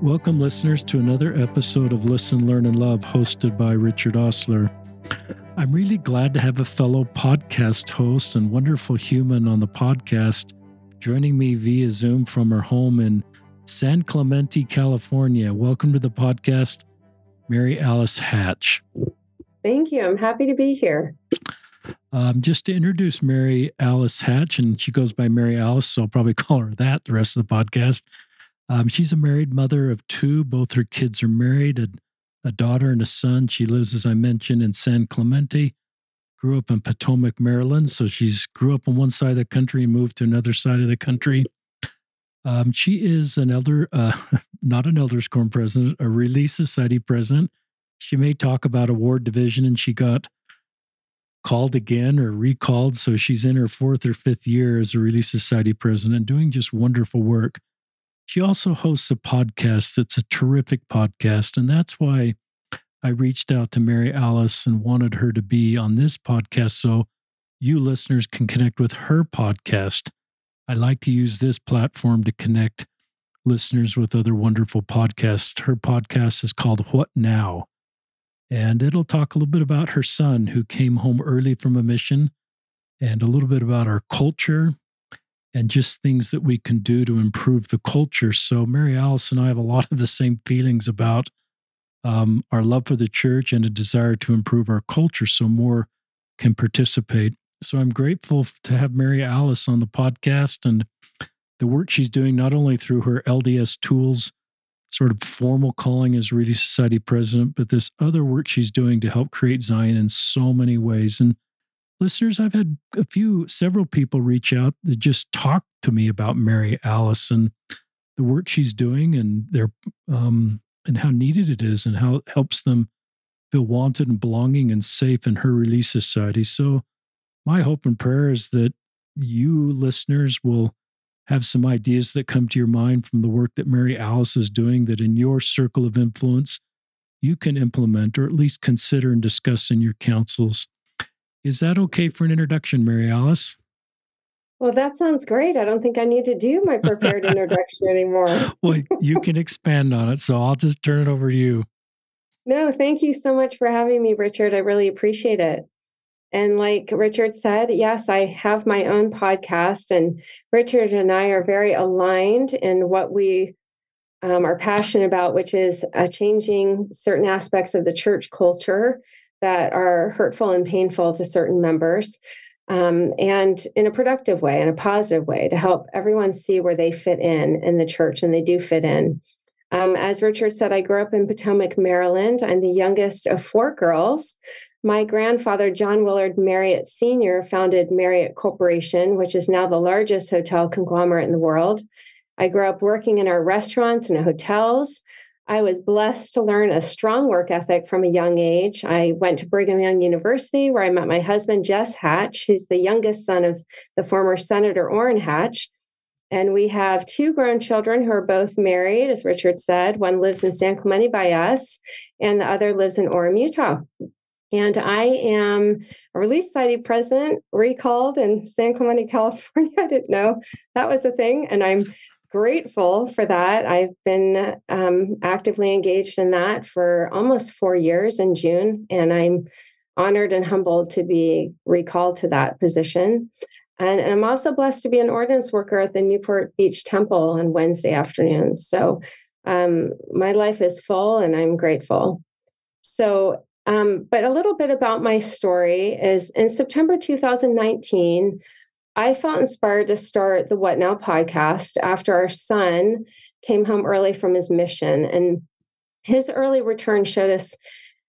Welcome, listeners, to another episode of Listen, Learn, and Love, hosted by Richard Ostler. I'm really glad to have a fellow podcast host and wonderful human on the podcast joining me via Zoom from her home in San Clemente, California. Welcome to the podcast, Mary Alice Hatch. Thank you. I'm happy to be here. Um, just to introduce Mary Alice Hatch, and she goes by Mary Alice, so I'll probably call her that the rest of the podcast. Um, she's a married mother of two. Both her kids are married, a, a daughter and a son. She lives, as I mentioned, in San Clemente. Grew up in Potomac, Maryland. So she's grew up on one side of the country and moved to another side of the country. Um, she is an elder, uh, not an elders president, a Relief Society president. She may talk about a ward division, and she got called again or recalled. So she's in her fourth or fifth year as a Relief Society president, doing just wonderful work. She also hosts a podcast that's a terrific podcast. And that's why I reached out to Mary Alice and wanted her to be on this podcast so you listeners can connect with her podcast. I like to use this platform to connect listeners with other wonderful podcasts. Her podcast is called What Now? And it'll talk a little bit about her son who came home early from a mission and a little bit about our culture and just things that we can do to improve the culture. So, Mary Alice and I have a lot of the same feelings about um, our love for the church and a desire to improve our culture so more can participate. So, I'm grateful to have Mary Alice on the podcast and the work she's doing, not only through her LDS tools, sort of formal calling as Relief Society president, but this other work she's doing to help create Zion in so many ways. And listeners, I've had a few, several people reach out that just talk to me about Mary Alice and the work she's doing and their um, and how needed it is and how it helps them feel wanted and belonging and safe in her Relief Society. So, my hope and prayer is that you listeners will have some ideas that come to your mind from the work that Mary Alice is doing that in your circle of influence you can implement or at least consider and discuss in your councils. Is that okay for an introduction, Mary Alice? Well, that sounds great. I don't think I need to do my prepared introduction anymore. well, you can expand on it. So I'll just turn it over to you. No, thank you so much for having me, Richard. I really appreciate it. And like Richard said, yes, I have my own podcast, and Richard and I are very aligned in what we um, are passionate about, which is uh, changing certain aspects of the church culture that are hurtful and painful to certain members. Um, and in a productive way, in a positive way, to help everyone see where they fit in in the church, and they do fit in. Um, as Richard said, I grew up in Potomac, Maryland. I'm the youngest of four girls. My grandfather, John Willard Marriott Sr., founded Marriott Corporation, which is now the largest hotel conglomerate in the world. I grew up working in our restaurants and hotels. I was blessed to learn a strong work ethic from a young age. I went to Brigham Young University, where I met my husband, Jess Hatch, who's the youngest son of the former Senator Orrin Hatch. And we have two grown children who are both married, as Richard said. One lives in San Clemente by us, and the other lives in Orem, Utah. And I am a Relief Society president, recalled in San Clemente, California. I didn't know that was a thing. And I'm grateful for that. I've been um, actively engaged in that for almost four years in June, and I'm honored and humbled to be recalled to that position. And, and I'm also blessed to be an ordinance worker at the Newport Beach Temple on Wednesday afternoons. So um, my life is full, and I'm grateful. So, um, but a little bit about my story is in September 2019. I felt inspired to start the What Now podcast after our son came home early from his mission. And his early return showed us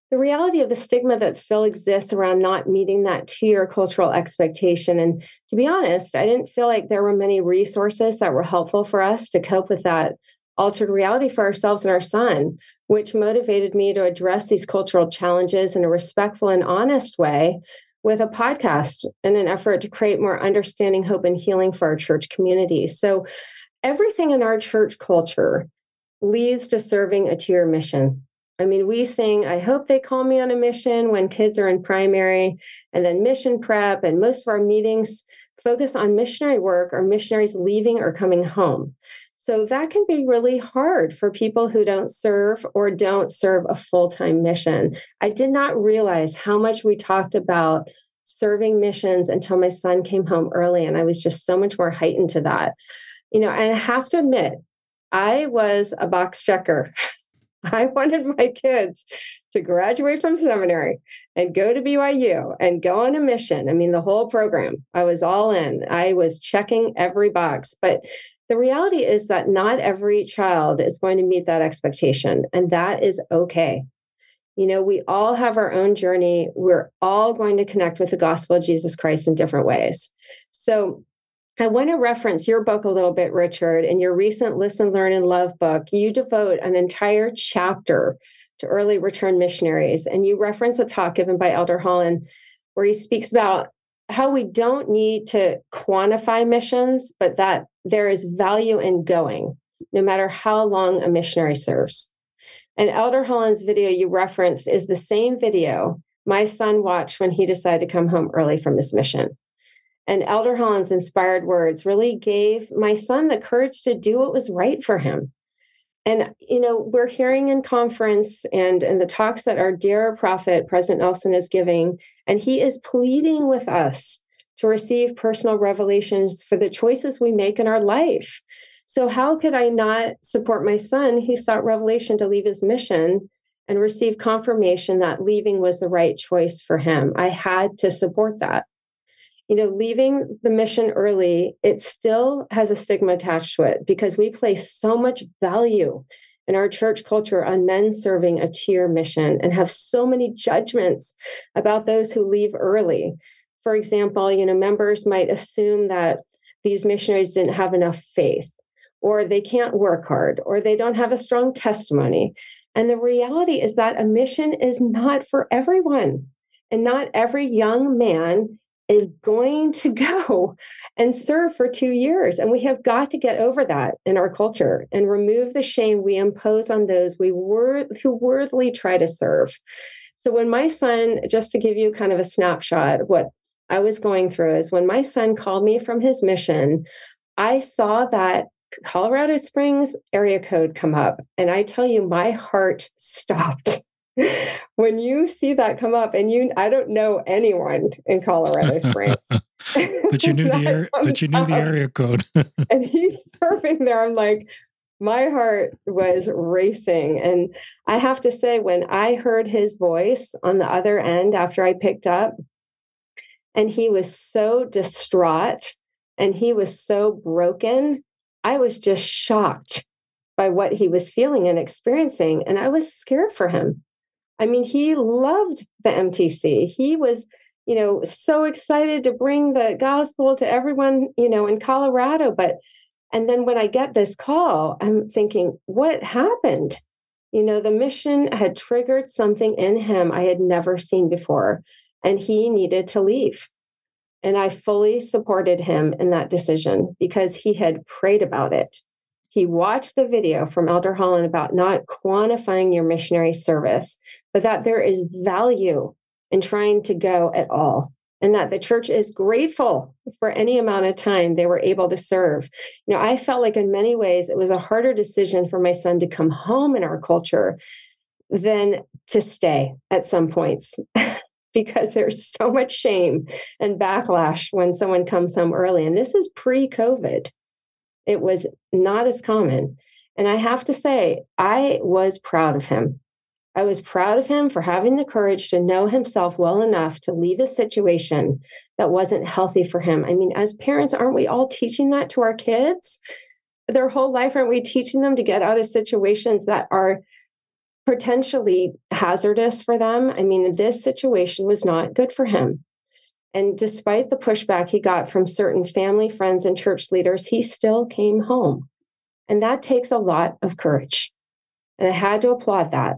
the reality of the stigma that still exists around not meeting that two year cultural expectation. And to be honest, I didn't feel like there were many resources that were helpful for us to cope with that altered reality for ourselves and our son, which motivated me to address these cultural challenges in a respectful and honest way with a podcast in an effort to create more understanding, hope, and healing for our church community. So, everything in our church culture leads to serving a tier mission. I mean, we sing, I hope they call me on a mission when kids are in primary, and then mission prep. And most of our meetings focus on missionary work or missionaries leaving or coming home. So that can be really hard for people who don't serve or don't serve a full time mission. I did not realize how much we talked about serving missions until my son came home early, and I was just so much more heightened to that. You know, and I have to admit, I was a box checker. I wanted my kids to graduate from seminary and go to BYU and go on a mission. I mean, the whole program, I was all in. I was checking every box. But the reality is that not every child is going to meet that expectation, and that is okay. You know, we all have our own journey. We're all going to connect with the gospel of Jesus Christ in different ways. So, I want to reference your book a little bit, Richard. In your recent Listen, Learn, and Love book, you devote an entire chapter to early return missionaries. And you reference a talk given by Elder Holland where he speaks about how we don't need to quantify missions, but that there is value in going, no matter how long a missionary serves. And Elder Holland's video you referenced is the same video my son watched when he decided to come home early from his mission. And Elder Holland's inspired words really gave my son the courage to do what was right for him. And, you know, we're hearing in conference and in the talks that our dear prophet, President Nelson, is giving, and he is pleading with us to receive personal revelations for the choices we make in our life. So, how could I not support my son who sought revelation to leave his mission and receive confirmation that leaving was the right choice for him? I had to support that. You know, leaving the mission early, it still has a stigma attached to it because we place so much value in our church culture on men serving a tier mission and have so many judgments about those who leave early for example, you know, members might assume that these missionaries didn't have enough faith, or they can't work hard, or they don't have a strong testimony. And the reality is that a mission is not for everyone. And not every young man is going to go and serve for two years. And we have got to get over that in our culture and remove the shame we impose on those we wor- who worthily try to serve. So when my son, just to give you kind of a snapshot of what I was going through is when my son called me from his mission, I saw that Colorado Springs area code come up. And I tell you, my heart stopped. when you see that come up, and you, I don't know anyone in Colorado Springs, but you knew the area, but you knew up, the area code, and he's surfing there. I'm like, my heart was racing, and I have to say, when I heard his voice on the other end after I picked up, and he was so distraught and he was so broken. I was just shocked by what he was feeling and experiencing. And I was scared for him. I mean, he loved the MTC. He was, you know, so excited to bring the gospel to everyone, you know, in Colorado. But, and then when I get this call, I'm thinking, what happened? You know, the mission had triggered something in him I had never seen before and he needed to leave. And I fully supported him in that decision because he had prayed about it. He watched the video from Elder Holland about not quantifying your missionary service, but that there is value in trying to go at all. And that the church is grateful for any amount of time they were able to serve. You know, I felt like in many ways it was a harder decision for my son to come home in our culture than to stay at some points. because there's so much shame and backlash when someone comes home early. And this is pre COVID, it was not as common. And I have to say, I was proud of him. I was proud of him for having the courage to know himself well enough to leave a situation that wasn't healthy for him. I mean, as parents, aren't we all teaching that to our kids? Their whole life, aren't we teaching them to get out of situations that are potentially hazardous for them. I mean, this situation was not good for him. And despite the pushback he got from certain family, friends, and church leaders, he still came home. And that takes a lot of courage. And I had to applaud that.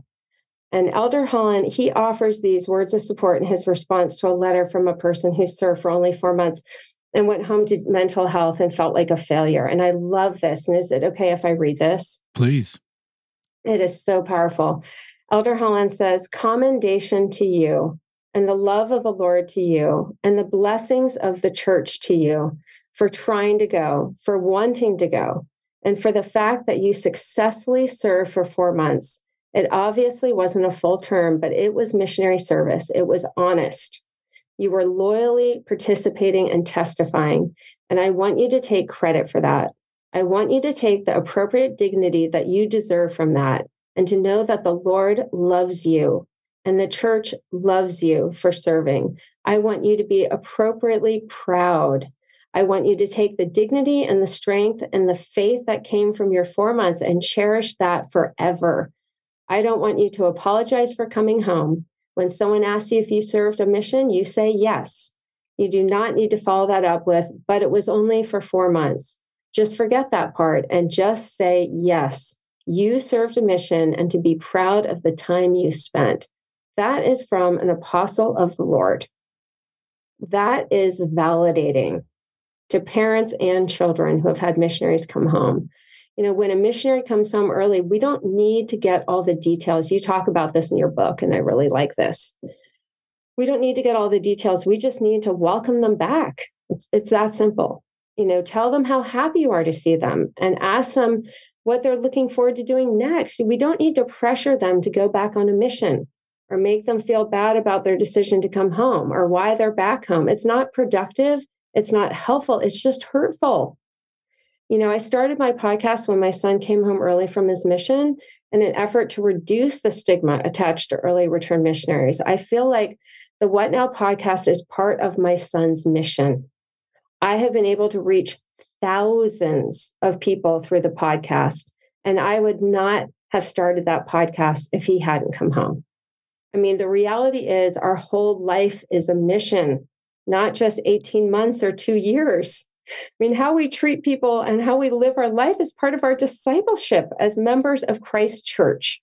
And Elder Holland, he offers these words of support in his response to a letter from a person who served for only four months and went home to mental health and felt like a failure. And I love this. And is it okay if I read this? Please. It is so powerful. Elder Holland says, Commendation to you. And the love of the Lord to you and the blessings of the church to you for trying to go, for wanting to go, and for the fact that you successfully served for four months. It obviously wasn't a full term, but it was missionary service. It was honest. You were loyally participating and testifying. And I want you to take credit for that. I want you to take the appropriate dignity that you deserve from that and to know that the Lord loves you and the church loves you for serving. I want you to be appropriately proud. I want you to take the dignity and the strength and the faith that came from your four months and cherish that forever. I don't want you to apologize for coming home. When someone asks you if you served a mission, you say yes. You do not need to follow that up with, but it was only for four months. Just forget that part and just say yes. You served a mission and to be proud of the time you spent. That is from an apostle of the Lord. That is validating to parents and children who have had missionaries come home. You know, when a missionary comes home early, we don't need to get all the details. You talk about this in your book, and I really like this. We don't need to get all the details. We just need to welcome them back. It's, it's that simple. You know, tell them how happy you are to see them and ask them what they're looking forward to doing next. We don't need to pressure them to go back on a mission or make them feel bad about their decision to come home or why they're back home. It's not productive. It's not helpful. It's just hurtful. You know, I started my podcast when my son came home early from his mission in an effort to reduce the stigma attached to early return missionaries. I feel like the What Now podcast is part of my son's mission. I have been able to reach thousands of people through the podcast, and I would not have started that podcast if he hadn't come home. I mean, the reality is our whole life is a mission, not just 18 months or two years. I mean, how we treat people and how we live our life is part of our discipleship as members of Christ Church.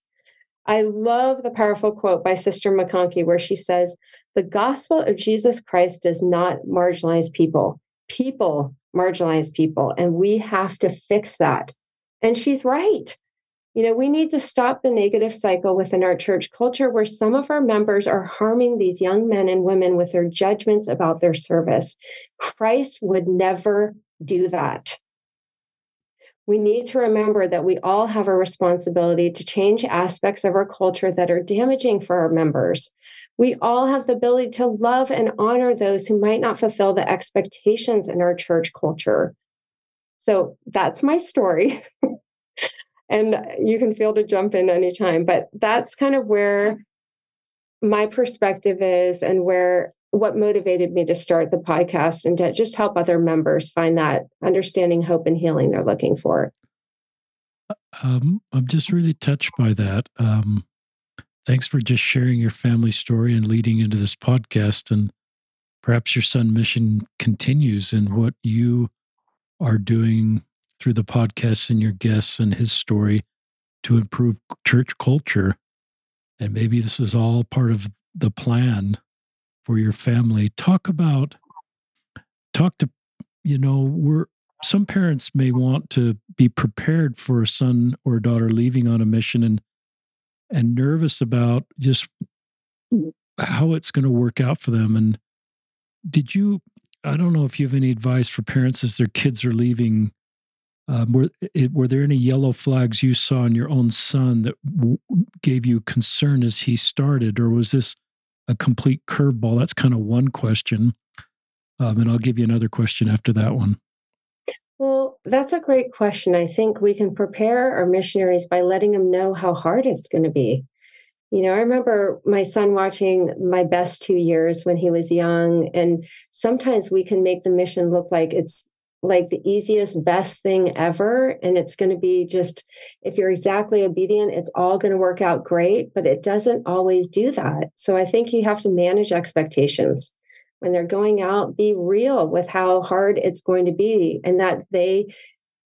I love the powerful quote by Sister McConkie where she says, The gospel of Jesus Christ does not marginalize people. People marginalize people, and we have to fix that. And she's right. You know, we need to stop the negative cycle within our church culture where some of our members are harming these young men and women with their judgments about their service. Christ would never do that. We need to remember that we all have a responsibility to change aspects of our culture that are damaging for our members. We all have the ability to love and honor those who might not fulfill the expectations in our church culture. So that's my story. and you can feel to jump in anytime but that's kind of where my perspective is and where what motivated me to start the podcast and to just help other members find that understanding hope and healing they're looking for. Um, i'm just really touched by that. Um, thanks for just sharing your family story and leading into this podcast and perhaps your son mission continues in what you are doing through the podcasts and your guests and his story to improve church culture. And maybe this was all part of the plan for your family. Talk about, talk to, you know, we're, some parents may want to be prepared for a son or daughter leaving on a mission and and nervous about just how it's going to work out for them and did you i don't know if you have any advice for parents as their kids are leaving um, were it, were there any yellow flags you saw in your own son that w- gave you concern as he started, or was this a complete curveball? That's kind of one question, um, and I'll give you another question after that one. Well, that's a great question. I think we can prepare our missionaries by letting them know how hard it's going to be. You know, I remember my son watching my best two years when he was young, and sometimes we can make the mission look like it's like the easiest, best thing ever. And it's going to be just, if you're exactly obedient, it's all going to work out great, but it doesn't always do that. So I think you have to manage expectations when they're going out, be real with how hard it's going to be and that they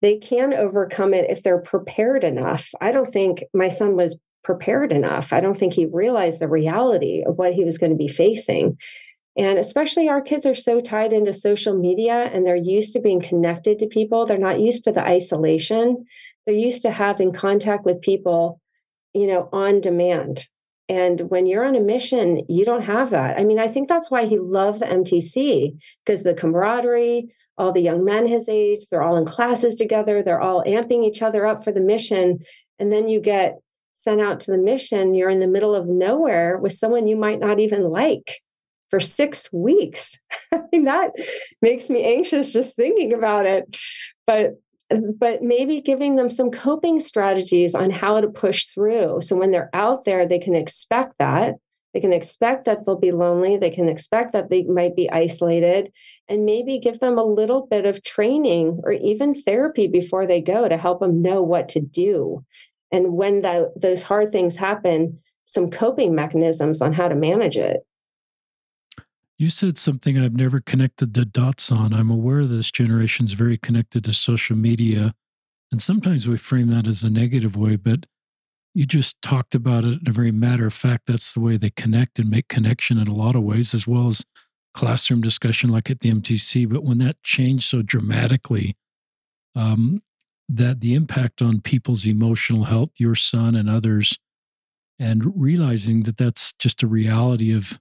they can overcome it if they're prepared enough. I don't think my son was prepared enough. I don't think he realized the reality of what he was going to be facing. And especially our kids are so tied into social media and they're used to being connected to people. They're not used to the isolation. They're used to having contact with people, you know, on demand. And when you're on a mission, you don't have that. I mean, I think that's why he loved the MTC because the camaraderie, all the young men his age, they're all in classes together, they're all amping each other up for the mission. And then you get sent out to the mission, you're in the middle of nowhere with someone you might not even like for six weeks. I mean, that makes me anxious just thinking about it. But but maybe giving them some coping strategies on how to push through. So when they're out there, they can expect that. They can expect that they'll be lonely. They can expect that they might be isolated, and maybe give them a little bit of training or even therapy before they go to help them know what to do. And when those hard things happen, some coping mechanisms on how to manage it. You said something I've never connected the dots on. I'm aware this generation is very connected to social media, and sometimes we frame that as a negative way, but you just talked about it in a very matter of fact. That's the way they connect and make connection in a lot of ways, as well as classroom discussion like at the MTC. But when that changed so dramatically, um, that the impact on people's emotional health, your son and others, and realizing that that's just a reality of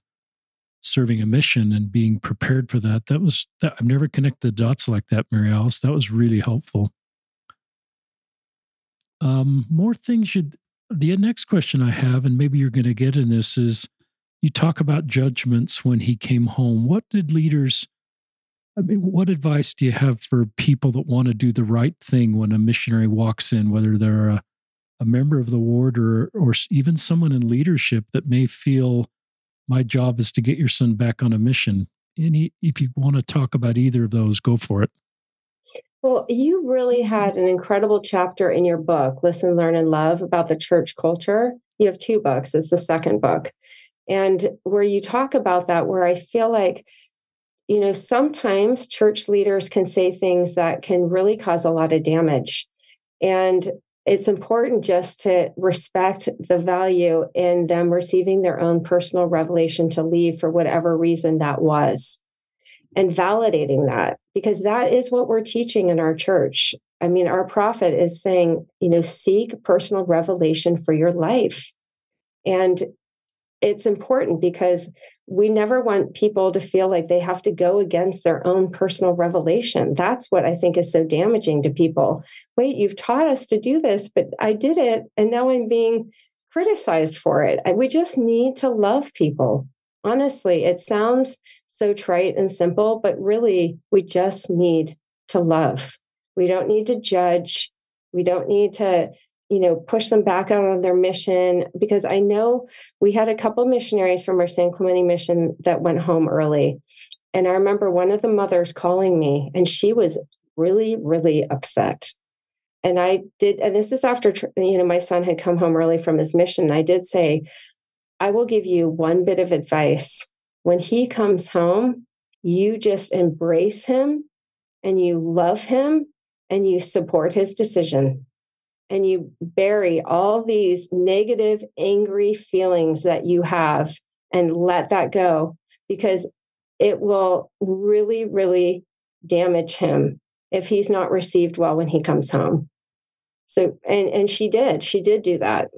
serving a mission and being prepared for that. That was that I've never connected the dots like that, Mary Alice. That was really helpful. Um, more things you the next question I have, and maybe you're going to get in this, is you talk about judgments when he came home. What did leaders I mean, what advice do you have for people that want to do the right thing when a missionary walks in, whether they're a, a member of the ward or or even someone in leadership that may feel my job is to get your son back on a mission. Any, if you want to talk about either of those, go for it. Well, you really had an incredible chapter in your book, Listen, Learn, and Love, about the church culture. You have two books, it's the second book. And where you talk about that, where I feel like, you know, sometimes church leaders can say things that can really cause a lot of damage. And it's important just to respect the value in them receiving their own personal revelation to leave for whatever reason that was and validating that because that is what we're teaching in our church. I mean, our prophet is saying, you know, seek personal revelation for your life. And it's important because we never want people to feel like they have to go against their own personal revelation. That's what I think is so damaging to people. Wait, you've taught us to do this, but I did it and now I'm being criticized for it. We just need to love people. Honestly, it sounds so trite and simple, but really, we just need to love. We don't need to judge. We don't need to you know, push them back out on their mission because I know we had a couple missionaries from our San Clemente mission that went home early. And I remember one of the mothers calling me and she was really, really upset. And I did, and this is after, you know, my son had come home early from his mission. I did say, I will give you one bit of advice. When he comes home, you just embrace him and you love him and you support his decision and you bury all these negative, angry feelings that you have and let that go because it will really, really damage him if he's not received well when he comes home. So, and and she did, she did do that,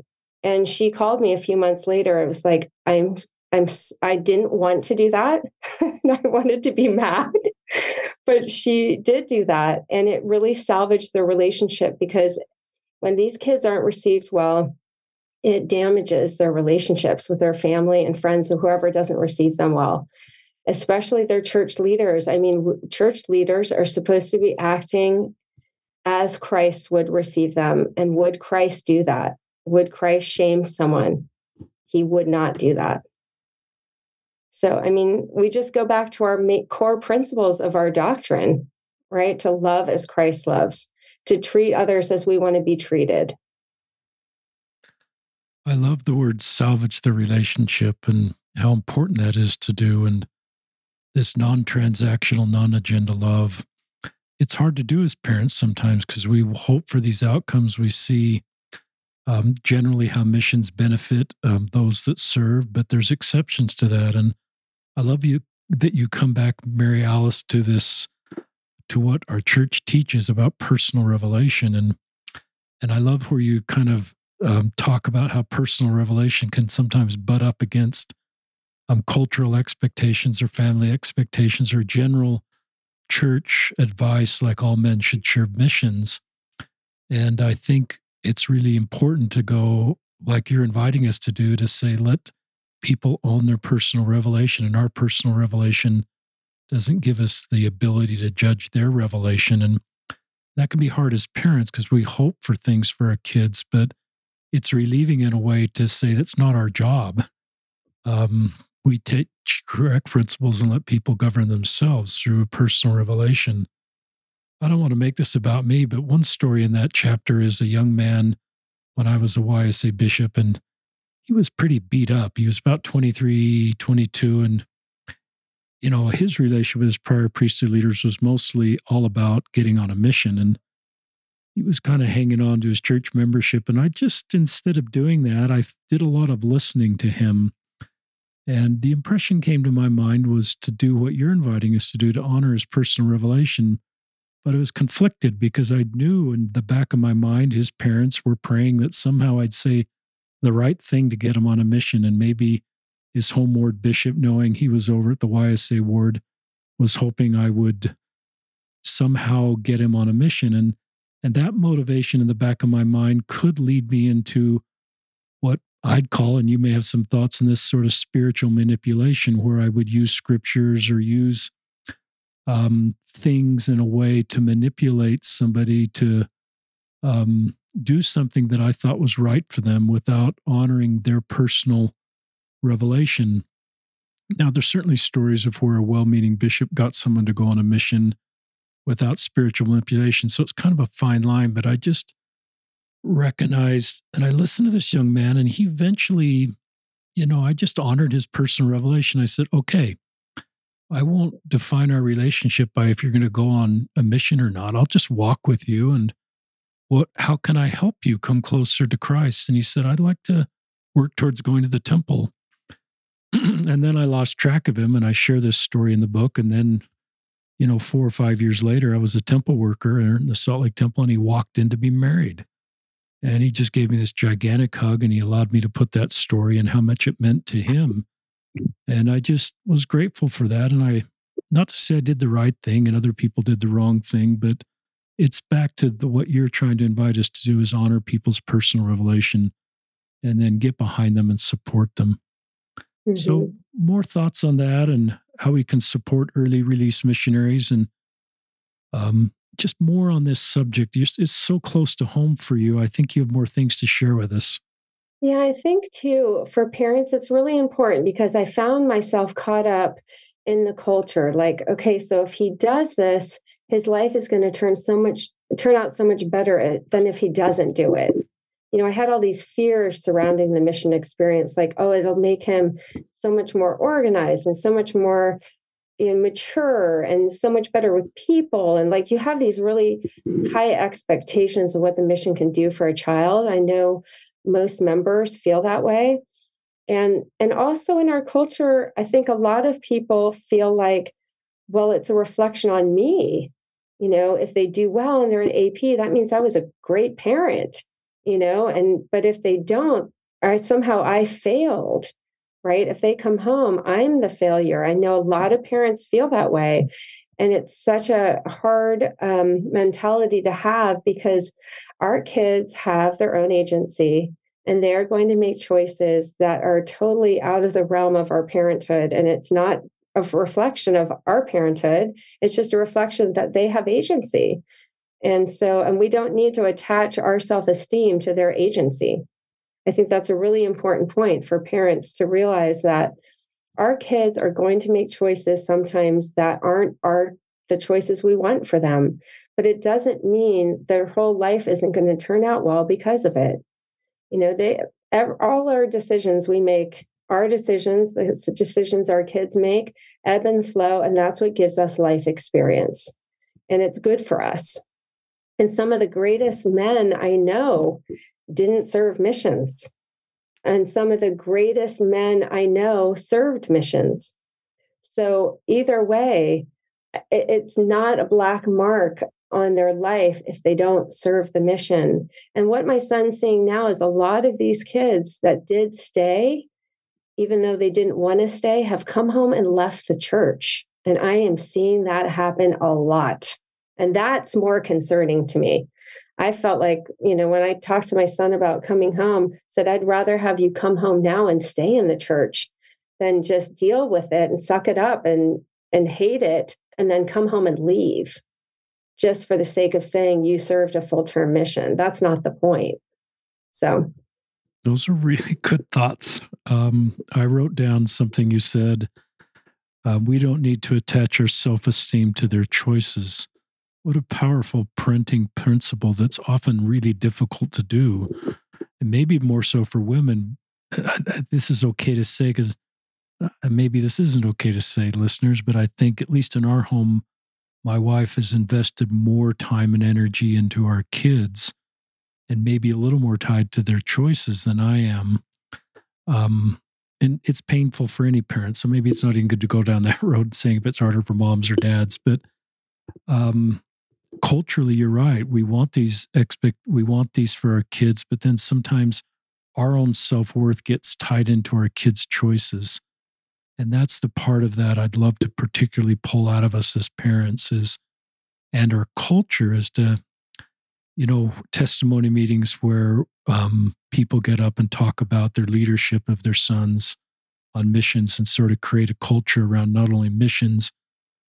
and she called me a few months later. It was like I'm, I'm, I didn't want to do that, and I wanted to be mad, but she did do that, and it really salvaged the relationship because when these kids aren't received well, it damages their relationships with their family and friends and whoever doesn't receive them well, especially their church leaders. I mean, church leaders are supposed to be acting as Christ would receive them. And would Christ do that? Would Christ shame someone? He would not do that. So, I mean, we just go back to our core principles of our doctrine, right? To love as Christ loves to treat others as we want to be treated. I love the word salvage the relationship and how important that is to do. And this non transactional, non agenda love. It's hard to do as parents sometimes because we hope for these outcomes. We see um, generally how missions benefit um, those that serve, but there's exceptions to that. And I love you that you come back, Mary Alice, to this to what our church teaches about personal revelation and and I love where you kind of um, talk about how personal revelation can sometimes butt up against um, cultural expectations or family expectations or general church advice, like all men should serve missions. And I think it's really important to go, like you're inviting us to do, to say, let people own their personal revelation. And our personal revelation doesn't give us the ability to judge their revelation. And that can be hard as parents because we hope for things for our kids, but it's relieving in a way to say that's not our job. Um, we teach correct principles and let people govern themselves through personal revelation. I don't want to make this about me, but one story in that chapter is a young man when I was a YSA bishop, and he was pretty beat up. He was about 23, 22, and you know, his relationship with his prior priesthood leaders was mostly all about getting on a mission. And he was kind of hanging on to his church membership. And I just, instead of doing that, I did a lot of listening to him. And the impression came to my mind was to do what you're inviting us to do, to honor his personal revelation. But it was conflicted because I knew in the back of my mind his parents were praying that somehow I'd say the right thing to get him on a mission. And maybe his home ward bishop, knowing he was over at the YSA ward, was hoping I would somehow get him on a mission. And and that motivation in the back of my mind could lead me into what I'd call, and you may have some thoughts on this sort of spiritual manipulation, where I would use scriptures or use um, things in a way to manipulate somebody to um, do something that I thought was right for them without honoring their personal revelation. Now, there's certainly stories of where a well meaning bishop got someone to go on a mission without spiritual manipulation. So it's kind of a fine line, but I just recognized and I listened to this young man, and he eventually, you know, I just honored his personal revelation. I said, okay, I won't define our relationship by if you're going to go on a mission or not. I'll just walk with you and what how can I help you come closer to Christ? And he said, I'd like to work towards going to the temple. and then I lost track of him and I share this story in the book. And then, you know, four or five years later, I was a temple worker in the Salt Lake Temple and he walked in to be married. And he just gave me this gigantic hug and he allowed me to put that story and how much it meant to him. And I just was grateful for that. And I, not to say I did the right thing and other people did the wrong thing, but it's back to the, what you're trying to invite us to do is honor people's personal revelation and then get behind them and support them. Mm-hmm. So, more thoughts on that and how we can support early release missionaries and um, just more on this subject. It's so close to home for you. I think you have more things to share with us. Yeah, I think too, for parents, it's really important because I found myself caught up in the culture. Like, okay, so if he does this, his life is going to turn so much turn out so much better eh, than if he doesn't do it you know, I had all these fears surrounding the mission experience, like, oh, it'll make him so much more organized and so much more you know, mature and so much better with people. And like you have these really high expectations of what the mission can do for a child. I know most members feel that way. And and also in our culture, I think a lot of people feel like, well, it's a reflection on me. You know, if they do well and they're an AP, that means I was a great parent you know and but if they don't or somehow i failed right? If they come home i'm the failure. I know a lot of parents feel that way and it's such a hard um, mentality to have because our kids have their own agency and they're going to make choices that are totally out of the realm of our parenthood and it's not a reflection of our parenthood. It's just a reflection that they have agency and so, and we don't need to attach our self esteem to their agency. I think that's a really important point for parents to realize that our kids are going to make choices sometimes that aren't our the choices we want for them. But it doesn't mean their whole life isn't going to turn out well because of it. You know they all our decisions we make our decisions the decisions our kids make ebb and flow and that's what gives us life experience. And it's good for us and some of the greatest men I know didn't serve missions. And some of the greatest men I know served missions. So, either way, it's not a black mark on their life if they don't serve the mission. And what my son's seeing now is a lot of these kids that did stay, even though they didn't want to stay, have come home and left the church. And I am seeing that happen a lot. And that's more concerning to me. I felt like, you know, when I talked to my son about coming home, said, I'd rather have you come home now and stay in the church than just deal with it and suck it up and and hate it and then come home and leave just for the sake of saying you served a full-term mission. That's not the point. So those are really good thoughts. Um, I wrote down something you said. Uh, we don't need to attach our self esteem to their choices. What a powerful parenting principle that's often really difficult to do. And maybe more so for women. This is okay to say because uh, maybe this isn't okay to say, listeners, but I think, at least in our home, my wife has invested more time and energy into our kids and maybe a little more tied to their choices than I am. Um, and it's painful for any parent. So maybe it's not even good to go down that road saying if it's harder for moms or dads. But um, culturally you're right we want these expect we want these for our kids but then sometimes our own self-worth gets tied into our kids choices. And that's the part of that i'd love to particularly pull out of us as parents is and our culture is to you know testimony meetings where um, people get up and talk about their leadership of their sons on missions and sort of create a culture around not only missions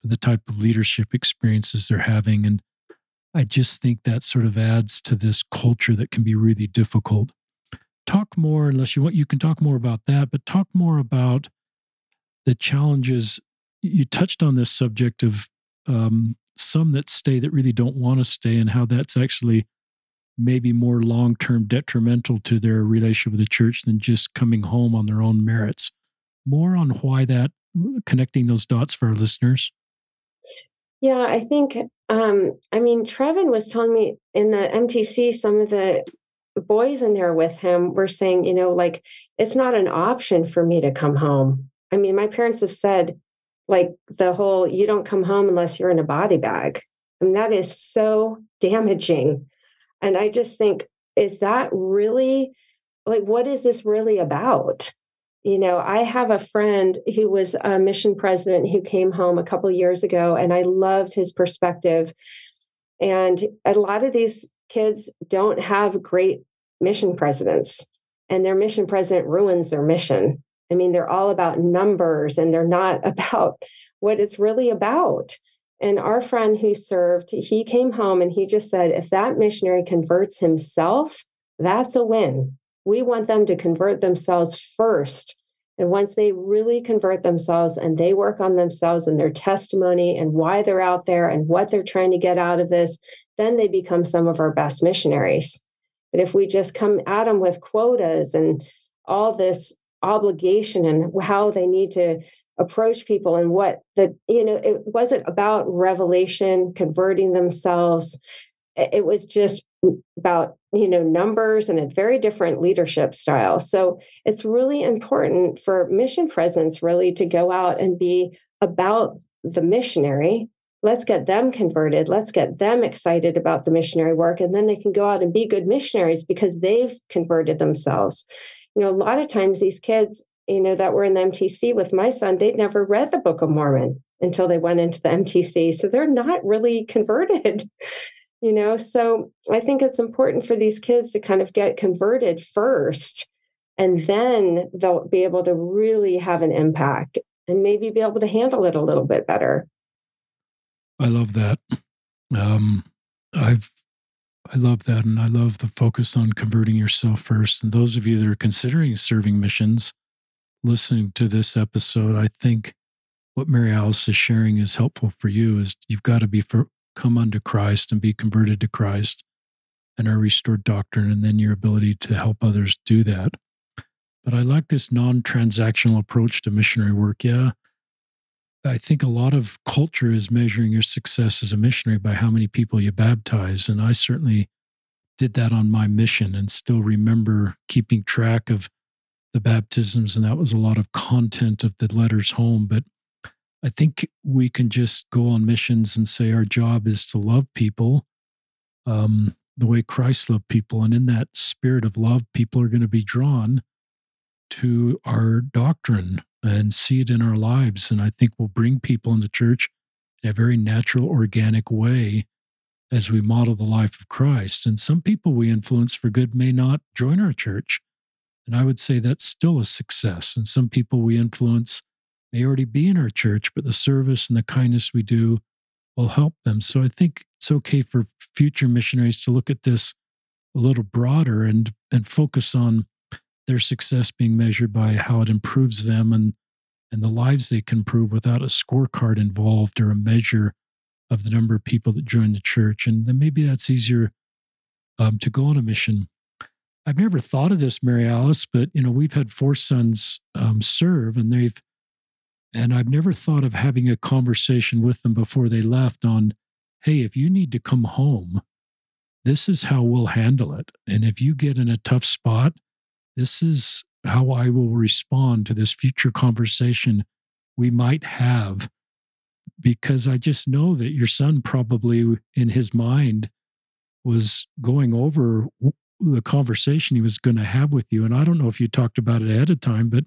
but the type of leadership experiences they're having. And I just think that sort of adds to this culture that can be really difficult. Talk more, unless you want, you can talk more about that, but talk more about the challenges. You touched on this subject of um, some that stay that really don't want to stay, and how that's actually maybe more long term detrimental to their relationship with the church than just coming home on their own merits. More on why that, connecting those dots for our listeners. Yeah, I think um, I mean, Trevin was telling me in the MTC, some of the boys in there with him were saying, you know, like it's not an option for me to come home. I mean, my parents have said, like, the whole you don't come home unless you're in a body bag. And that is so damaging. And I just think, is that really like, what is this really about? You know i have a friend who was a mission president who came home a couple years ago and i loved his perspective. And a lot of these kids don't have great mission presidents and their mission president ruins their mission. I mean they're all about numbers and they're not about what it's really about. And our friend who served he came home and he just said if that missionary converts himself that's a win we want them to convert themselves first. And once they really convert themselves and they work on themselves and their testimony and why they're out there and what they're trying to get out of this, then they become some of our best missionaries. But if we just come at them with quotas and all this obligation and how they need to approach people and what the, you know, it wasn't about revelation, converting themselves. It was just about you know numbers and a very different leadership style. So it's really important for mission presence really to go out and be about the missionary. Let's get them converted. Let's get them excited about the missionary work and then they can go out and be good missionaries because they've converted themselves. You know a lot of times these kids you know that were in the mtc with my son they'd never read the book of mormon until they went into the mtc so they're not really converted you know? So i think it's important for these kids to kind of get converted first and then they'll be able to really have an impact and maybe be able to handle it a little bit better. I love that. Um i've i love that and i love the focus on converting yourself first. And those of you that are considering serving missions listening to this episode i think what mary alice is sharing is helpful for you is you've got to be for, come unto Christ and be converted to Christ and our restored doctrine, and then your ability to help others do that. But I like this non transactional approach to missionary work. Yeah. I think a lot of culture is measuring your success as a missionary by how many people you baptize. And I certainly did that on my mission and still remember keeping track of the baptisms. And that was a lot of content of the letters home. But I think we can just go on missions and say our job is to love people um, the way Christ loved people. And in that spirit of love, people are going to be drawn to our doctrine and see it in our lives. And I think we'll bring people into church in a very natural, organic way as we model the life of Christ. And some people we influence for good may not join our church. And I would say that's still a success. And some people we influence may already be in our church, but the service and the kindness we do will help them. So I think it's okay for future missionaries to look at this a little broader and and focus on their success being measured by how it improves them and and the lives they can improve without a scorecard involved or a measure of the number of people that join the church. And then maybe that's easier um, to go on a mission. I've never thought of this, Mary Alice, but you know we've had four sons um, serve, and they've and I've never thought of having a conversation with them before they left on, hey, if you need to come home, this is how we'll handle it. And if you get in a tough spot, this is how I will respond to this future conversation we might have. Because I just know that your son probably in his mind was going over the conversation he was going to have with you. And I don't know if you talked about it ahead of time, but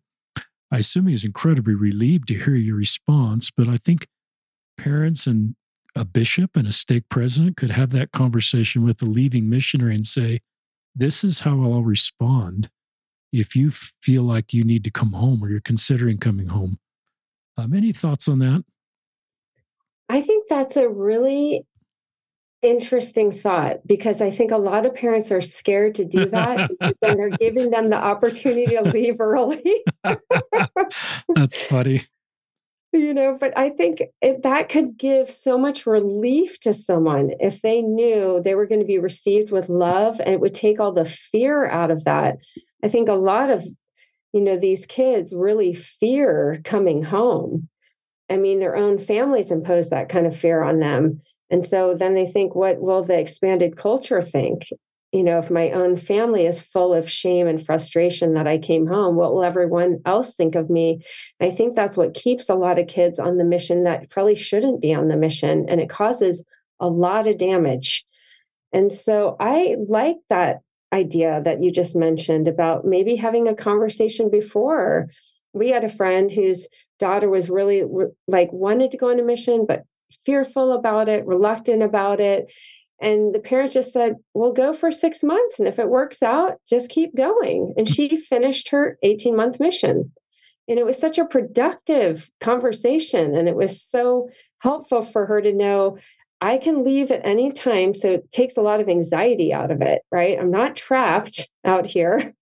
I assume he's incredibly relieved to hear your response, but I think parents and a bishop and a stake president could have that conversation with a leaving missionary and say, This is how I'll respond if you feel like you need to come home or you're considering coming home. Um, any thoughts on that? I think that's a really interesting thought because I think a lot of parents are scared to do that and they're giving them the opportunity to leave early. That's funny. You know, but I think it, that could give so much relief to someone if they knew they were going to be received with love and it would take all the fear out of that. I think a lot of, you know, these kids really fear coming home. I mean, their own families impose that kind of fear on them and so then they think, what will the expanded culture think? You know, if my own family is full of shame and frustration that I came home, what will everyone else think of me? I think that's what keeps a lot of kids on the mission that probably shouldn't be on the mission. And it causes a lot of damage. And so I like that idea that you just mentioned about maybe having a conversation before. We had a friend whose daughter was really like wanted to go on a mission, but fearful about it, reluctant about it. And the parents just said, We'll go for six months. And if it works out, just keep going. And she finished her 18 month mission. And it was such a productive conversation. And it was so helpful for her to know I can leave at any time. So it takes a lot of anxiety out of it, right? I'm not trapped out here.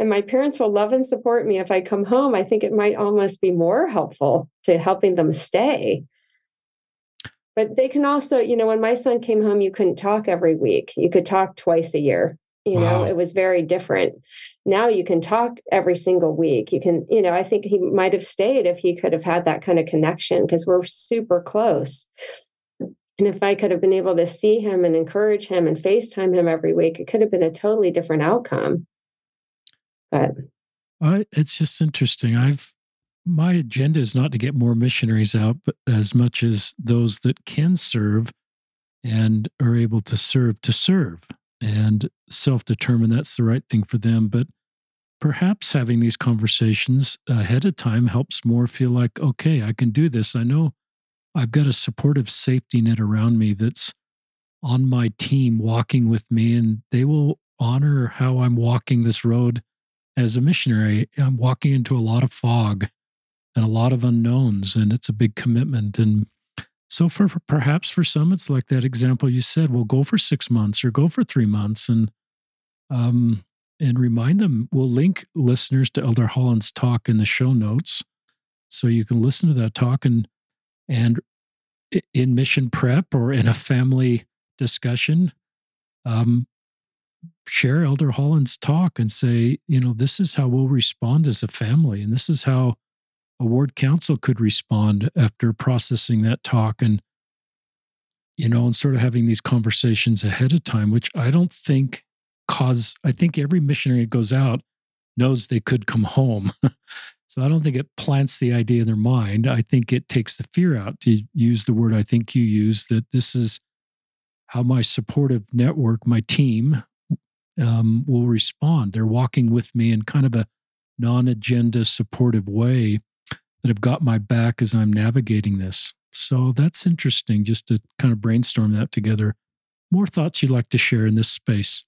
And my parents will love and support me if I come home. I think it might almost be more helpful to helping them stay but they can also, you know, when my son came home, you couldn't talk every week. You could talk twice a year. You wow. know, it was very different. Now you can talk every single week. You can, you know, I think he might have stayed if he could have had that kind of connection because we're super close. And if I could have been able to see him and encourage him and FaceTime him every week, it could have been a totally different outcome. But uh, it's just interesting. I've my agenda is not to get more missionaries out, but as much as those that can serve and are able to serve to serve and self determine that's the right thing for them. But perhaps having these conversations ahead of time helps more feel like, okay, I can do this. I know I've got a supportive safety net around me that's on my team walking with me, and they will honor how I'm walking this road as a missionary. I'm walking into a lot of fog and a lot of unknowns, and it's a big commitment. And so, for perhaps for some, it's like that example you said. We'll go for six months or go for three months, and um, and remind them. We'll link listeners to Elder Holland's talk in the show notes, so you can listen to that talk and and in mission prep or in a family discussion, um, share Elder Holland's talk and say, you know, this is how we'll respond as a family, and this is how a ward council could respond after processing that talk and you know and sort of having these conversations ahead of time which i don't think cause i think every missionary that goes out knows they could come home So I don't think it plants the idea in their mind. I think it takes the fear out to use the word I think you use that this is how my supportive network, my team, um, will respond. They're walking with me in kind of a non agenda supportive way that have got my back as I'm navigating this. So that's interesting just to kind of brainstorm that together. More thoughts you'd like to share in this space?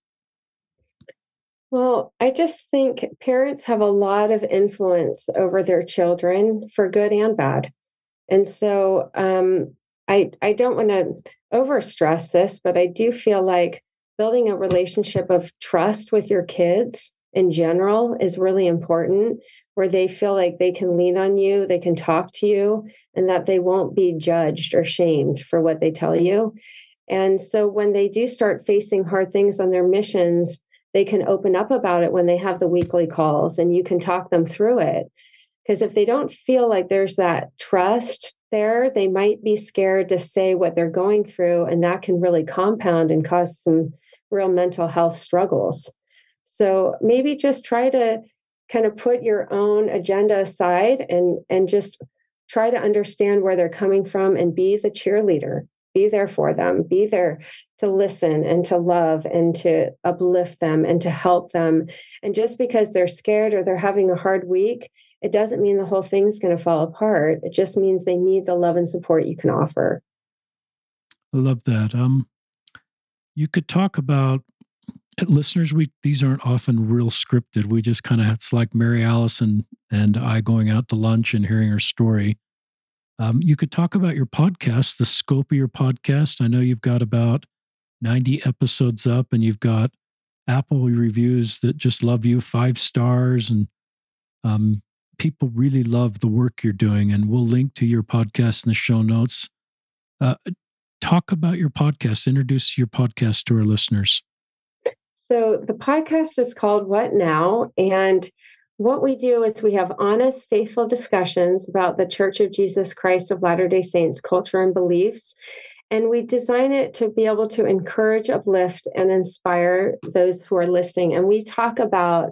Well, I just think parents have a lot of influence over their children for good and bad. And so um, I, I don't want to overstress this, but I do feel like building a relationship of trust with your kids in general is really important where they feel like they can lean on you, they can talk to you, and that they won't be judged or shamed for what they tell you. And so when they do start facing hard things on their missions, they can open up about it when they have the weekly calls and you can talk them through it. Because if they don't feel like there's that trust there, they might be scared to say what they're going through, and that can really compound and cause some real mental health struggles. So maybe just try to kind of put your own agenda aside and and just try to understand where they're coming from and be the cheerleader. Be there for them. Be there to listen and to love and to uplift them and to help them. And just because they're scared or they're having a hard week it doesn't mean the whole thing's going to fall apart. It just means they need the love and support you can offer. I love that. Um you could talk about listeners we these aren't often real scripted we just kind of it's like mary allison and i going out to lunch and hearing her story um, you could talk about your podcast, the scope of your podcast. I know you've got about 90 episodes up and you've got Apple reviews that just love you, five stars. And um, people really love the work you're doing. And we'll link to your podcast in the show notes. Uh, talk about your podcast, introduce your podcast to our listeners. So the podcast is called What Now? And what we do is we have honest, faithful discussions about the Church of Jesus Christ of Latter day Saints culture and beliefs. And we design it to be able to encourage, uplift, and inspire those who are listening. And we talk about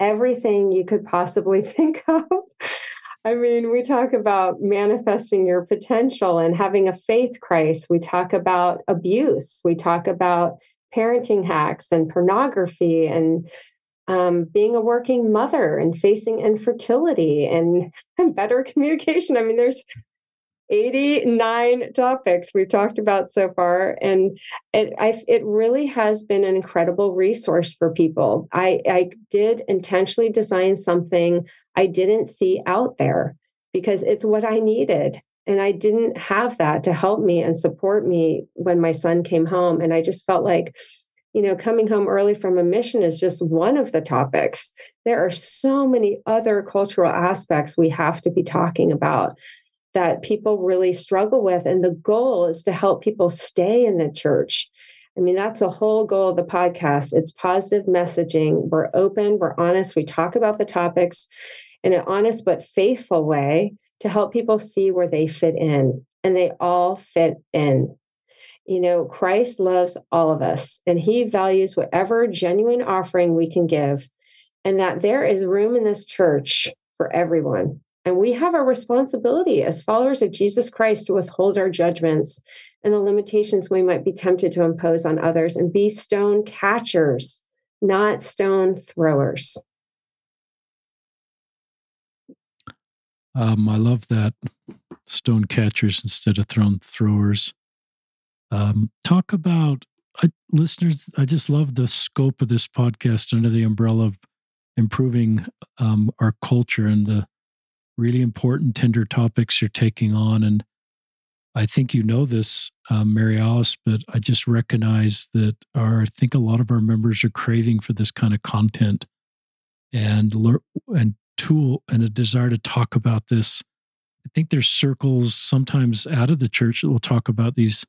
everything you could possibly think of. I mean, we talk about manifesting your potential and having a faith Christ. We talk about abuse. We talk about parenting hacks and pornography and um, being a working mother and facing infertility and, and better communication. I mean, there's 89 topics we've talked about so far and it I, it really has been an incredible resource for people I, I did intentionally design something i didn't see out there because it's what i needed and i didn't have that to help me and support me when my son came home and i just felt like you know, coming home early from a mission is just one of the topics. There are so many other cultural aspects we have to be talking about that people really struggle with. And the goal is to help people stay in the church. I mean, that's the whole goal of the podcast. It's positive messaging. We're open, we're honest, we talk about the topics in an honest but faithful way to help people see where they fit in. And they all fit in you know, Christ loves all of us and he values whatever genuine offering we can give, and that there is room in this church for everyone. And we have a responsibility as followers of Jesus Christ to withhold our judgments and the limitations we might be tempted to impose on others and be stone catchers, not stone throwers. Um, I love that stone catchers instead of thrown throwers. Um, talk about uh, listeners. I just love the scope of this podcast under the umbrella of improving um, our culture and the really important, tender topics you're taking on. And I think you know this, um, Mary Alice, but I just recognize that our, I think a lot of our members are craving for this kind of content and and tool and a desire to talk about this. I think there's circles sometimes out of the church that will talk about these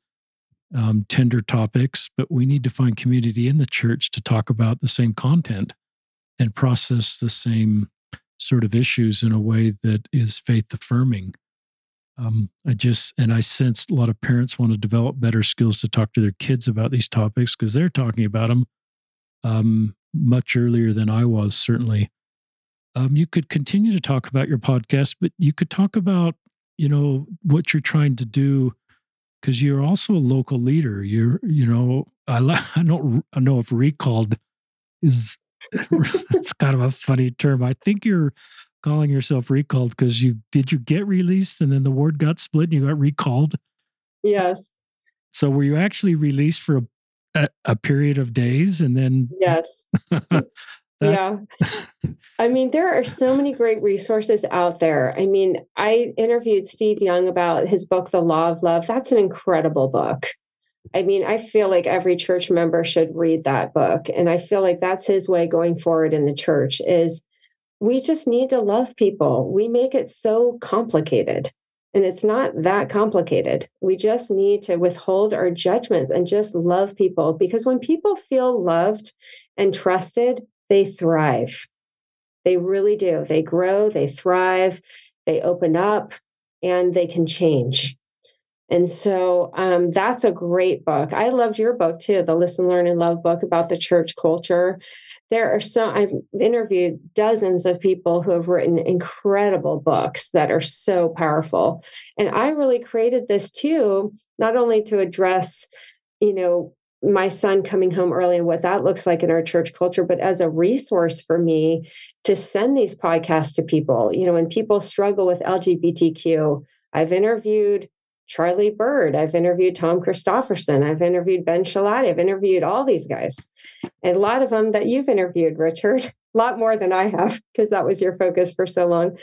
um, tender topics, but we need to find community in the church to talk about the same content and process the same sort of issues in a way that is faith affirming. Um, I just, and I sense a lot of parents want to develop better skills to talk to their kids about these topics because they're talking about them um, much earlier than I was, certainly. Um, you could continue to talk about your podcast, but you could talk about, you know, what you're trying to do because you're also a local leader. You're, you know, I, I don't I know if recalled is it's kind of a funny term. I think you're calling yourself recalled because you did you get released and then the word got split and you got recalled. Yes. So were you actually released for a, a, a period of days and then? Yes. yeah. I mean, there are so many great resources out there. I mean, I interviewed Steve Young about his book, The Law of Love. That's an incredible book. I mean, I feel like every church member should read that book. And I feel like that's his way going forward in the church is we just need to love people. We make it so complicated. And it's not that complicated. We just need to withhold our judgments and just love people because when people feel loved and trusted, they thrive. They really do. They grow, they thrive, they open up, and they can change. And so um, that's a great book. I loved your book too, the Listen, Learn, and Love book about the church culture. There are so, I've interviewed dozens of people who have written incredible books that are so powerful. And I really created this too, not only to address, you know, my son coming home early and what that looks like in our church culture, but as a resource for me to send these podcasts to people. You know, when people struggle with LGBTQ, I've interviewed Charlie Bird. I've interviewed Tom Christofferson. I've interviewed Ben Schilaty. I've interviewed all these guys. And a lot of them that you've interviewed, Richard, a lot more than I have, because that was your focus for so long.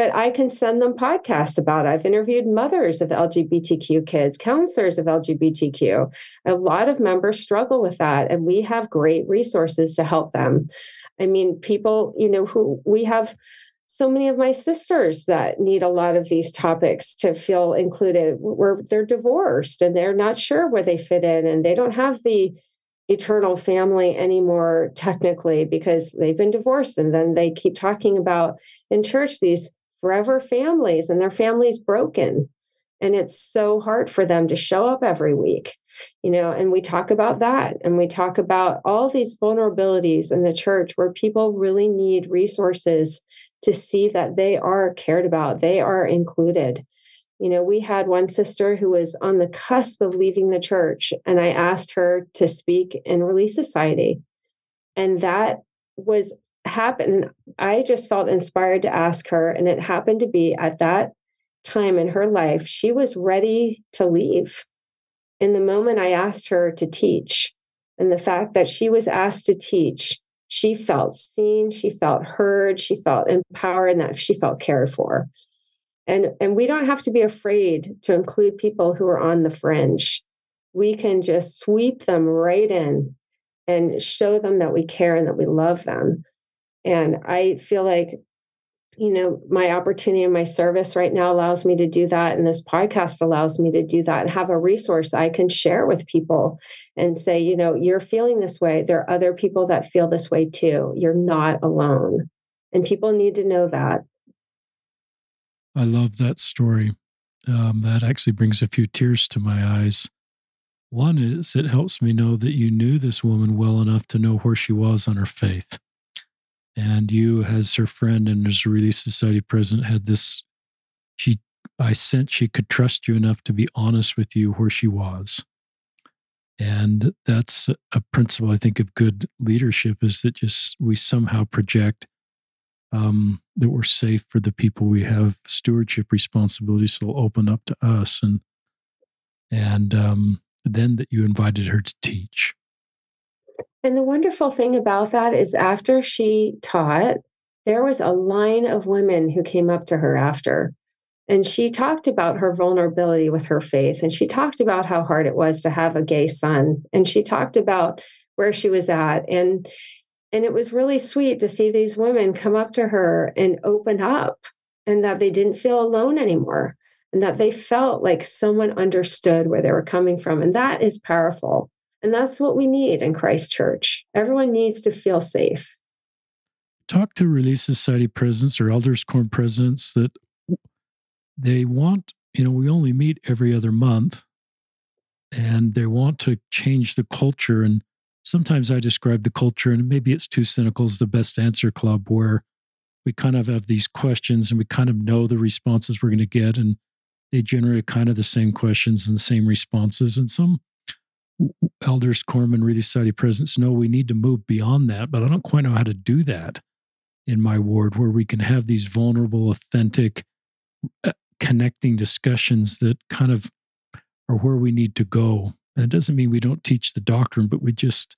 But I can send them podcasts about it. I've interviewed mothers of LGBTQ kids, counselors of LGBTQ. A lot of members struggle with that, and we have great resources to help them. I mean, people, you know, who we have so many of my sisters that need a lot of these topics to feel included where they're divorced and they're not sure where they fit in and they don't have the eternal family anymore technically because they've been divorced and then they keep talking about in church these forever families and their families broken and it's so hard for them to show up every week you know and we talk about that and we talk about all these vulnerabilities in the church where people really need resources to see that they are cared about, they are included. You know, we had one sister who was on the cusp of leaving the church, and I asked her to speak in Relief Society. And that was happened. I just felt inspired to ask her, and it happened to be at that time in her life, she was ready to leave. In the moment I asked her to teach, and the fact that she was asked to teach she felt seen, she felt heard, she felt empowered, and that she felt cared for. And, and we don't have to be afraid to include people who are on the fringe. We can just sweep them right in and show them that we care and that we love them. And I feel like you know, my opportunity and my service right now allows me to do that. And this podcast allows me to do that and have a resource I can share with people and say, you know, you're feeling this way. There are other people that feel this way too. You're not alone. And people need to know that. I love that story. Um, that actually brings a few tears to my eyes. One is it helps me know that you knew this woman well enough to know where she was on her faith and you as her friend and as a Relief Society president had this she i sensed she could trust you enough to be honest with you where she was. And that's a principle i think of good leadership is that just we somehow project um, that we're safe for the people we have stewardship responsibilities so they'll open up to us and and um, then that you invited her to teach and the wonderful thing about that is after she taught, there was a line of women who came up to her after. And she talked about her vulnerability with her faith. And she talked about how hard it was to have a gay son. And she talked about where she was at. And and it was really sweet to see these women come up to her and open up and that they didn't feel alone anymore and that they felt like someone understood where they were coming from. And that is powerful. And that's what we need in Christ Church. Everyone needs to feel safe. Talk to Relief Society presidents or Elders Quorum presidents that they want, you know, we only meet every other month and they want to change the culture. And sometimes I describe the culture, and maybe it's too cynical as the best answer club, where we kind of have these questions and we kind of know the responses we're going to get. And they generate kind of the same questions and the same responses. And some elders, quorum, and Society presidents know we need to move beyond that, but I don't quite know how to do that in my ward where we can have these vulnerable, authentic, uh, connecting discussions that kind of are where we need to go. And it doesn't mean we don't teach the doctrine, but we just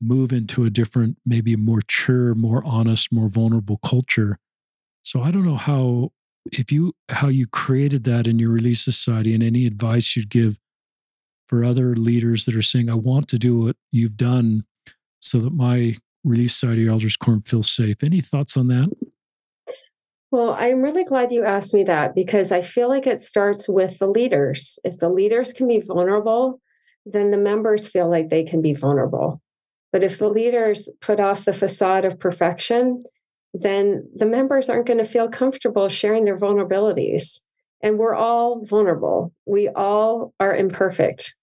move into a different, maybe a more mature, more honest, more vulnerable culture. So I don't know how if you how you created that in your Relief Society and any advice you'd give for other leaders that are saying, I want to do what you've done so that my Relief Society elders quorum feels safe. Any thoughts on that? Well, I'm really glad you asked me that because I feel like it starts with the leaders. If the leaders can be vulnerable, then the members feel like they can be vulnerable. But if the leaders put off the facade of perfection, then the members aren't going to feel comfortable sharing their vulnerabilities. And we're all vulnerable. We all are imperfect.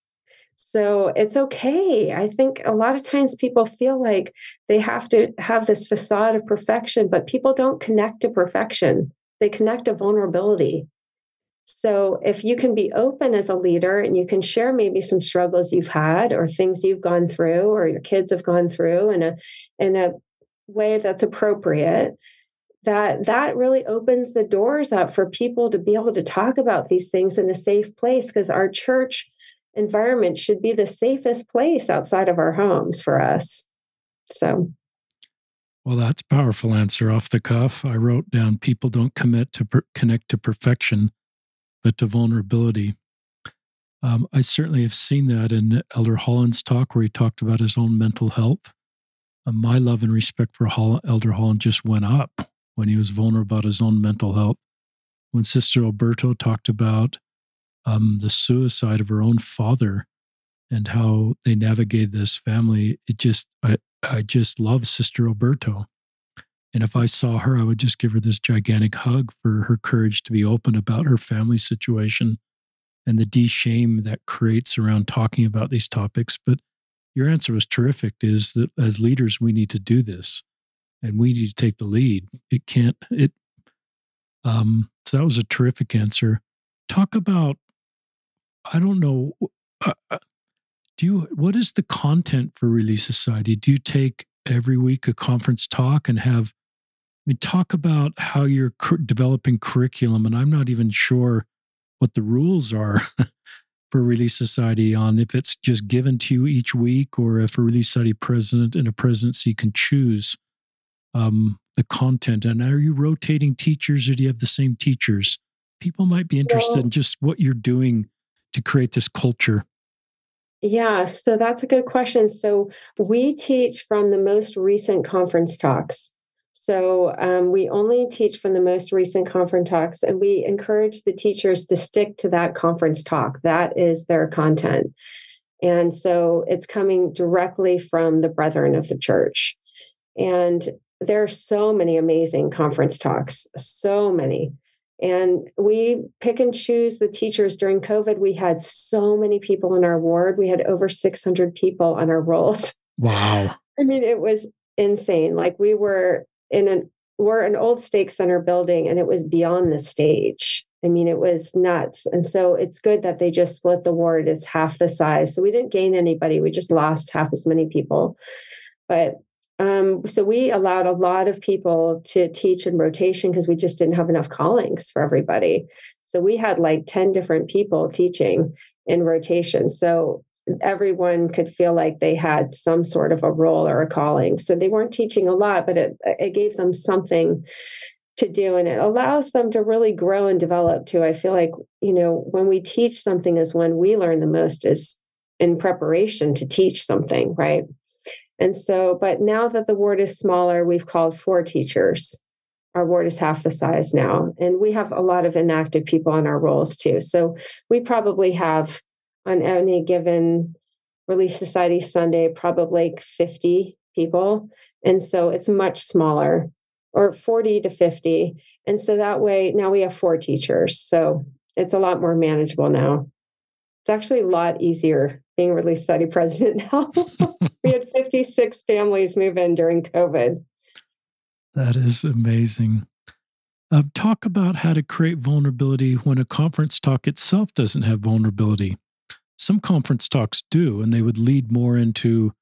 So it's okay. I think a lot of times people feel like they have to have this facade of perfection, but people don't connect to perfection. They connect to vulnerability. So if you can be open as a leader and you can share maybe some struggles you've had or things you've gone through or your kids have gone through in a in a way that's appropriate, that that really opens the doors up for people to be able to talk about these things in a safe place because our church environment should be the safest place outside of our homes for us. So well, that's powerful answer off the cuff. I wrote down people don't commit to per- connect to perfection, but to vulnerability. Um, I certainly have seen that in Elder Holland's talk, where he talked about his own mental health. Uh, my love and respect for Hall- Elder Holland just went up when he was vulnerable about his own mental health. When Sister Aburto talked about um, the suicide of her own father and how they navigated this family, it just, I, I just love Sister Aburto. And if I saw her, I would just give her this gigantic hug for her courage to be open about her family situation and the de shame that creates around talking about these topics. But your answer was terrific is that as leaders, we need to do this and we need to take the lead. It can't, it, um, so that was a terrific answer. Talk about, I don't know, uh, do you, what is the content for Relief Society? Do you take every week a conference talk and have I mean, talk about how you're cur- developing curriculum, and I'm not even sure what the rules are for Relief Society on if it's just given to you each week, or if a Relief Society president and a presidency can choose um, the content. And are you rotating teachers, or do you have the same teachers? People might be interested well, in just what you're doing to create this culture. Yeah, so that's a good question. So we teach from the most recent conference talks. So um, we only teach from the most recent conference talks, and we encourage the teachers to stick to that conference talk. That is their content. And so it's coming directly from the brethren of the church. And there are so many amazing conference talks, so many. And we pick and choose the teachers during COVID. We had so many people in our ward. We had over 600 people on our rolls. Wow. I mean, it was insane. Like we were in an we're an old stake center building and it was beyond the stage. I mean, it was nuts. And so it's good that they just split the ward. It's half the size. So we didn't gain anybody. We just lost half as many people. But um, so we allowed a lot of people to teach in rotation because we just didn't have enough callings for everybody. So we had like 10 different people teaching in rotation. So everyone could feel like they had some sort of a role or a calling. So they weren't teaching a lot, but it, it gave them something to do and it allows them to really grow and develop too. I feel like, you know, when we teach something is when we learn the most is in preparation to teach something, right? And so, but now that the ward is smaller, we've called four teachers. Our ward is half the size now, and we have a lot of inactive people on our rolls too. So we probably have on any given Relief Society Sunday, probably like 50 people. And so it's much smaller, or 40 to 50. And so that way, now we have four teachers. So it's a lot more manageable now. It's actually a lot easier being Relief Society president now. we had 56 families move in during COVID. That is amazing. Uh, talk about how to create vulnerability when a conference talk itself doesn't have vulnerability. Some conference talks do, and they would lead more into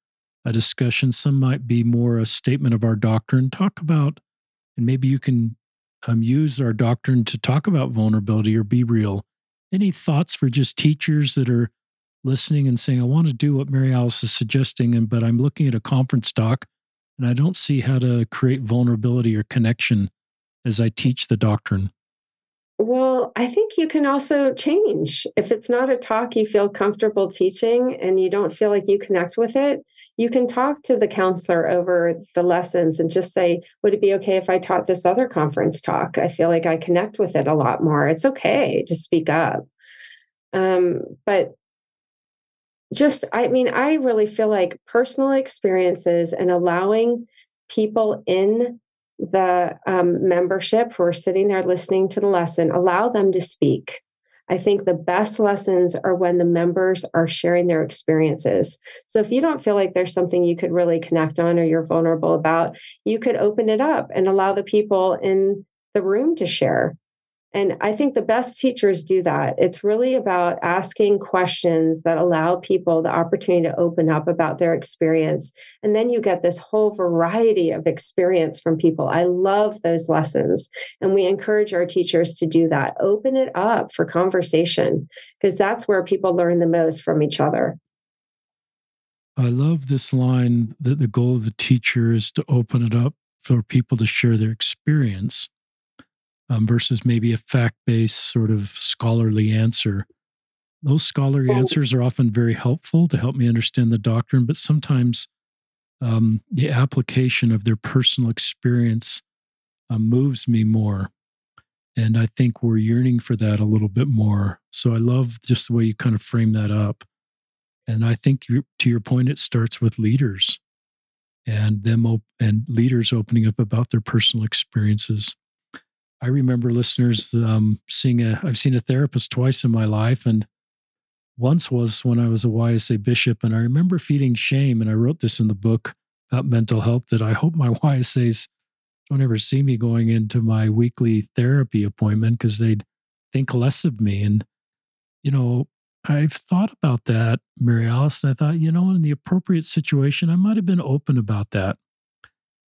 a discussion. Some might be more a statement of our doctrine. Talk about, and maybe you can um, use our doctrine to talk about vulnerability or be real. Any thoughts for just teachers that are listening and saying, I want to do what Mary Alice is suggesting, and but I'm looking at a conference talk and I don't see how to create vulnerability or connection as I teach the doctrine. Well, I think you can also change. If it's not a talk you feel comfortable teaching and you don't feel like you connect with it, you can talk to the counselor over the lessons and just say, Would it be okay if I taught this other conference talk? I feel like I connect with it a lot more. It's okay to speak up. Um, but just, I mean, I really feel like personal experiences and allowing people in the um, membership who are sitting there listening to the lesson, allow them to speak. I think the best lessons are when the members are sharing their experiences. So if you don't feel like there's something you could really connect on or you're vulnerable about, you could open it up and allow the people in the room to share. And I think the best teachers do that. It's really about asking questions that allow people the opportunity to open up about their experience. And then you get this whole variety of experience from people. I love those lessons. And we encourage our teachers to do that. Open it up for conversation, because that's where people learn the most from each other. I love this line that the goal of the teacher is to open it up for people to share their experience um, versus maybe a fact based sort of scholarly answer. Those scholarly oh. answers are often very helpful to help me understand the doctrine, but sometimes um, the application of their personal experience uh, moves me more. And I think we're yearning for that a little bit more. So I love just the way you kind of frame that up. And I think to your point, it starts with leaders and them op- and leaders opening up about their personal experiences. I remember listeners um, seeing a. I've seen a therapist twice in my life, and once was when I was a YSA bishop, and I remember feeling shame. And I wrote this in the book about mental health that I hope my YSAs don't ever see me going into my weekly therapy appointment because they'd think less of me. And you know, I've thought about that, Mary Alice, and I thought, you know, in the appropriate situation, I might have been open about that.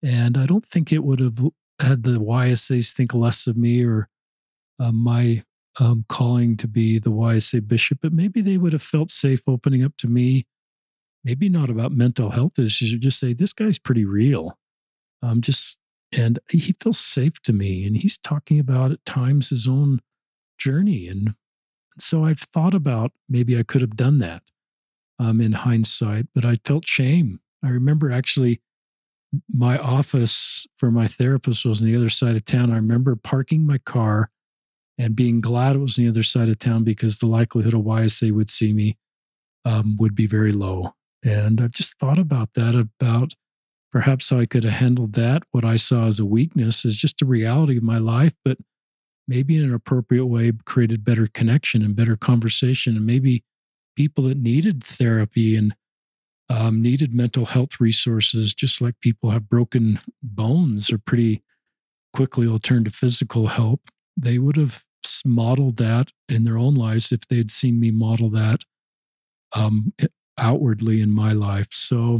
And I don't think it would have had the YSAs think less of me or uh, my um, calling to be the YSA bishop, but maybe they would have felt safe opening up to me. Maybe not about mental health issues, just say, this guy's pretty real. Um, just, and he feels safe to me. And he's talking about at times his own journey. And, and so I've thought about maybe I could have done that um, in hindsight, but I felt shame. I remember actually my office for my therapist was on the other side of town. I remember parking my car and being glad it was on the other side of town because the likelihood of YSA would see me um, would be very low. And I've just thought about that, about perhaps how I could have handled that. What I saw as a weakness is just a reality of my life, but maybe in an appropriate way created better connection and better conversation. And maybe people that needed therapy and um, needed mental health resources, just like people have broken bones or pretty quickly will turn to physical help. They would have modeled that in their own lives if they'd seen me model that um, outwardly in my life. So,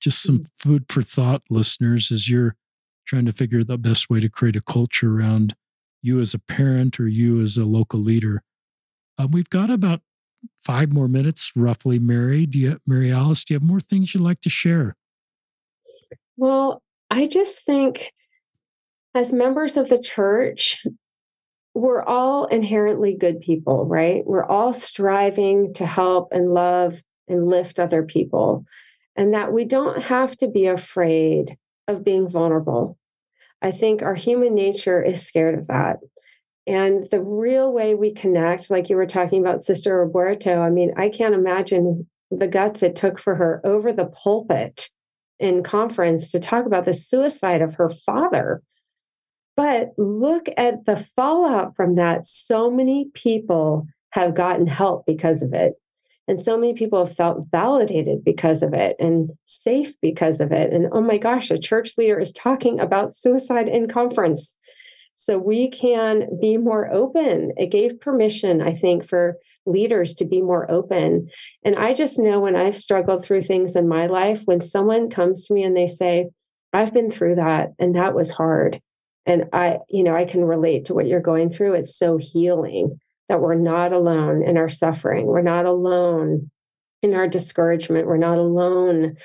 just some mm. food for thought, listeners, as you're trying to figure the best way to create a culture around you as a parent or you as a local leader. Uh, we've got about five more minutes, roughly. Mary, do you, Mary Alice, do you have more things you'd like to share? Well, I just think as members of the church, we're all inherently good people, right? We're all striving to help and love and lift other people, and that we don't have to be afraid of being vulnerable. I think our human nature is scared of that. And the real way we connect, like you were talking about Sister Aburto, I mean, I can't imagine the guts it took for her over the pulpit in conference to talk about the suicide of her father. But look at the fallout from that. So many people have gotten help because of it. And so many people have felt validated because of it and safe because of it. And oh my gosh, a church leader is talking about suicide in conference. So we can be more open. It gave permission, I think, for leaders to be more open. And I just know when I've struggled through things in my life, when someone comes to me and they say, I've been through that and that was hard. And I, you know, I can relate to what you're going through. It's so healing that we're not alone in our suffering. We're not alone in our discouragement. We're not alone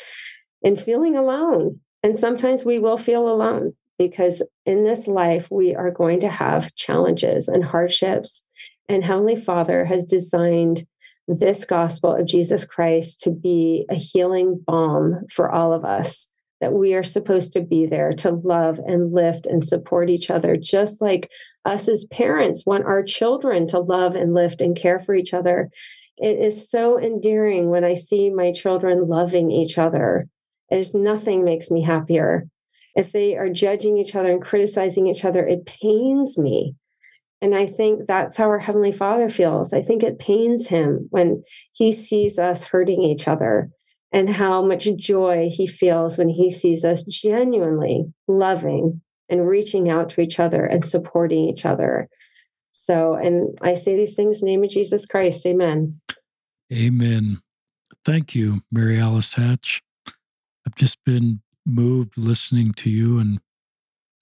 in feeling alone. And sometimes we will feel alone because in this life, we are going to have challenges and hardships. And Heavenly Father has designed this gospel of Jesus Christ to be a healing balm for all of us. That we are supposed to be there to love and lift and support each other, just like us as parents want our children to love and lift and care for each other. It is so endearing when I see my children loving each other. There's nothing makes me happier if they are judging each other and criticizing each other, it pains me. And I think that's how our Heavenly Father feels. I think it pains him when he sees us hurting each other and how much joy he feels when he sees us genuinely loving and reaching out to each other and supporting each other. So, and I say these things in the name of Jesus Christ. Amen. Amen. Thank you, Mary Alice Hatch. I've just been moved listening to you and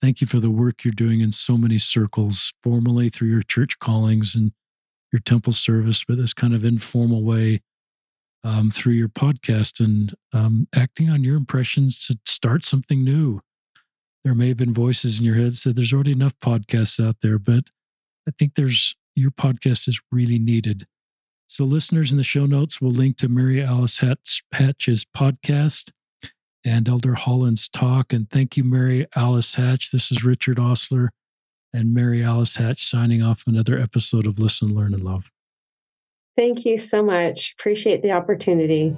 thank you for the work you're doing in so many circles, formally through your church callings and your temple service, but this kind of informal way um, through your podcast and um, acting on your impressions to start something new. There may have been voices in your head that said there's already enough podcasts out there, but I think there's your podcast is really needed. So, listeners in the show notes will link to Mary Alice Hatch, Hatch's podcast and Elder Holland's talk. And thank you, Mary Alice Hatch. This is Richard Ostler and Mary Alice Hatch signing off another episode of Listen, Learn, and Love. Thank you so much. Appreciate the opportunity.